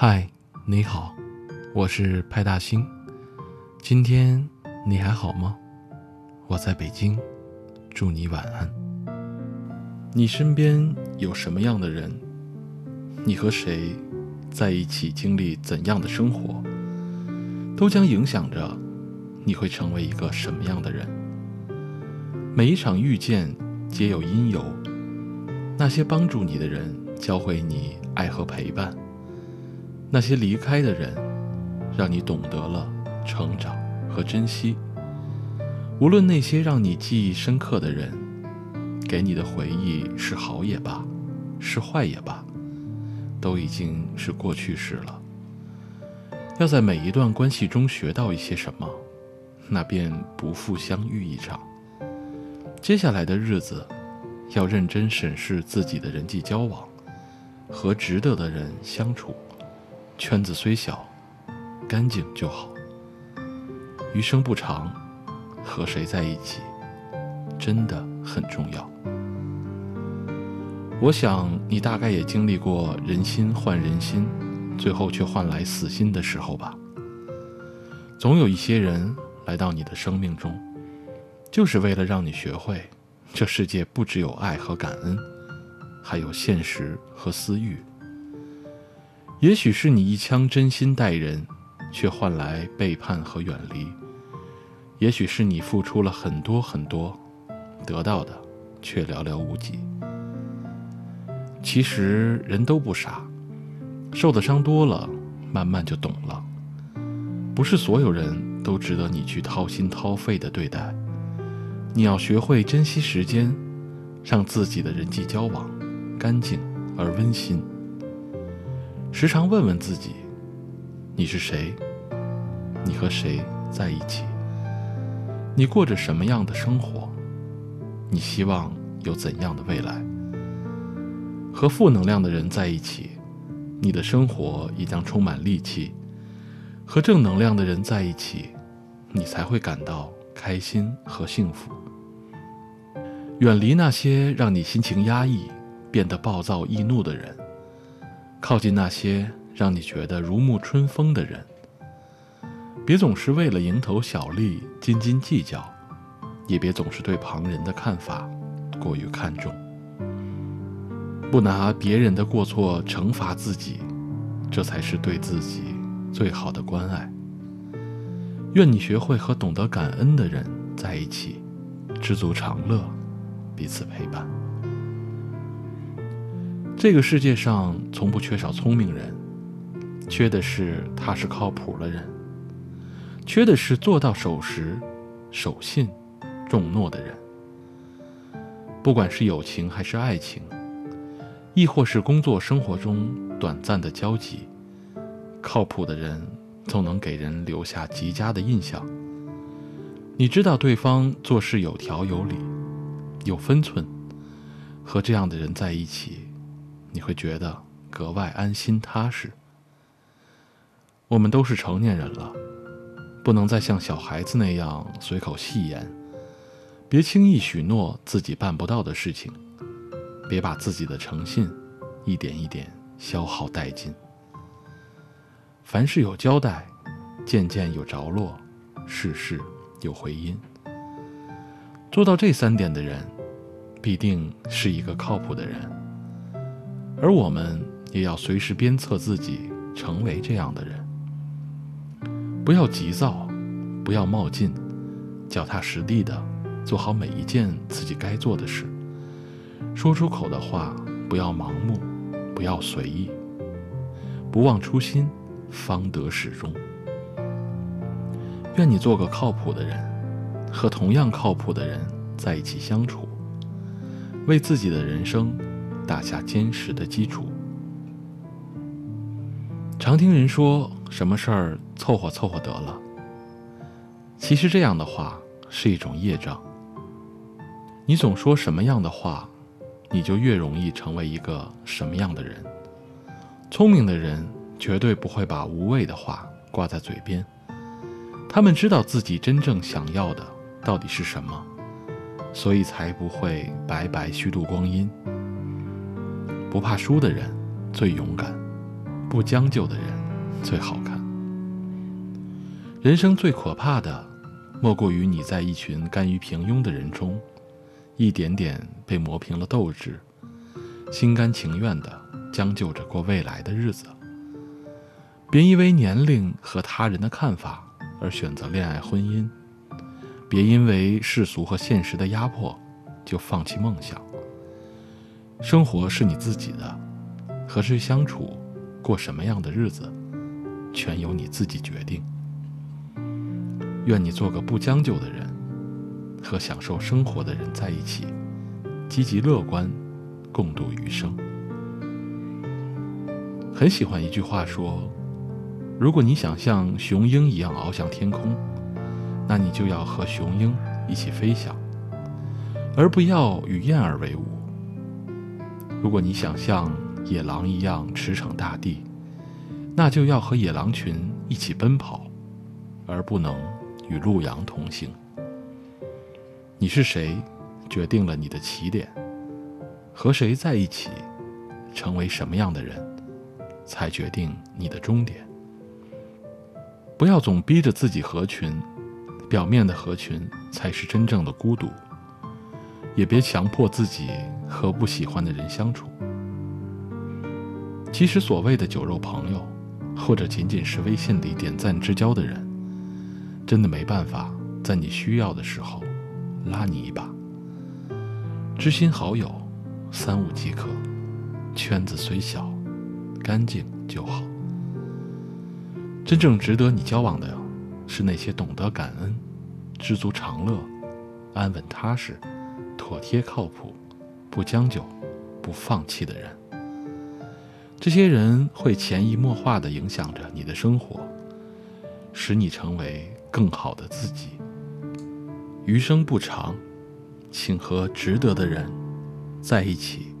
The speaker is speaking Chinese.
嗨，你好，我是派大星。今天你还好吗？我在北京，祝你晚安。你身边有什么样的人？你和谁在一起，经历怎样的生活，都将影响着你会成为一个什么样的人。每一场遇见皆有因由，那些帮助你的人，教会你爱和陪伴；那些离开的人，让你懂得了成长和珍惜。无论那些让你记忆深刻的人，给你的回忆是好也罢，是坏也罢，都已经是过去式了。要在每一段关系中学到一些什么，那便不负相遇一场。接下来的日子，要认真审视自己的人际交往，和值得的人相处。圈子虽小，干净就好。余生不长，和谁在一起，真的很重要。我想你大概也经历过人心换人心，最后却换来死心的时候吧。总有一些人来到你的生命中。就是为了让你学会，这世界不只有爱和感恩，还有现实和私欲。也许是你一腔真心待人，却换来背叛和远离；也许是你付出了很多很多，得到的却寥寥无几。其实人都不傻，受的伤多了，慢慢就懂了。不是所有人都值得你去掏心掏肺的对待。你要学会珍惜时间，让自己的人际交往干净而温馨。时常问问自己：你是谁？你和谁在一起？你过着什么样的生活？你希望有怎样的未来？和负能量的人在一起，你的生活也将充满戾气；和正能量的人在一起，你才会感到开心和幸福。远离那些让你心情压抑、变得暴躁易怒的人，靠近那些让你觉得如沐春风的人。别总是为了蝇头小利斤斤计较，也别总是对旁人的看法过于看重。不拿别人的过错惩罚自己，这才是对自己最好的关爱。愿你学会和懂得感恩的人在一起，知足常乐。彼此陪伴。这个世界上从不缺少聪明人，缺的是踏实靠谱的人，缺的是做到守时、守信、重诺的人。不管是友情还是爱情，亦或是工作生活中短暂的交集，靠谱的人总能给人留下极佳的印象。你知道对方做事有条有理。有分寸，和这样的人在一起，你会觉得格外安心踏实。我们都是成年人了，不能再像小孩子那样随口戏言，别轻易许诺自己办不到的事情，别把自己的诚信一点一点消耗殆尽。凡事有交代，件件有着落，事事有回音。做到这三点的人。必定是一个靠谱的人，而我们也要随时鞭策自己成为这样的人。不要急躁，不要冒进，脚踏实地的做好每一件自己该做的事。说出口的话不要盲目，不要随意，不忘初心，方得始终。愿你做个靠谱的人，和同样靠谱的人在一起相处。为自己的人生打下坚实的基础。常听人说什么事儿凑合凑合得了，其实这样的话是一种业障。你总说什么样的话，你就越容易成为一个什么样的人。聪明的人绝对不会把无谓的话挂在嘴边，他们知道自己真正想要的到底是什么。所以才不会白白虚度光阴。不怕输的人最勇敢，不将就的人最好看。人生最可怕的，莫过于你在一群甘于平庸的人中，一点点被磨平了斗志，心甘情愿地将就着过未来的日子。别因为年龄和他人的看法而选择恋爱婚姻，别因为世俗和现实的压迫就放弃梦想。生活是你自己的，和谁相处，过什么样的日子，全由你自己决定。愿你做个不将就的人，和享受生活的人在一起，积极乐观，共度余生。很喜欢一句话说。如果你想像雄鹰一样翱翔天空，那你就要和雄鹰一起飞翔，而不要与燕儿为伍。如果你想像野狼一样驰骋大地，那就要和野狼群一起奔跑，而不能与鹿羊同行。你是谁，决定了你的起点；和谁在一起，成为什么样的人，才决定你的终点。不要总逼着自己合群，表面的合群才是真正的孤独。也别强迫自己和不喜欢的人相处。其实所谓的酒肉朋友，或者仅仅是微信里点赞之交的人，真的没办法在你需要的时候拉你一把。知心好友，三五即可，圈子虽小，干净就好。真正值得你交往的，是那些懂得感恩、知足常乐、安稳踏实、妥帖靠谱、不将就、不放弃的人。这些人会潜移默化地影响着你的生活，使你成为更好的自己。余生不长，请和值得的人在一起。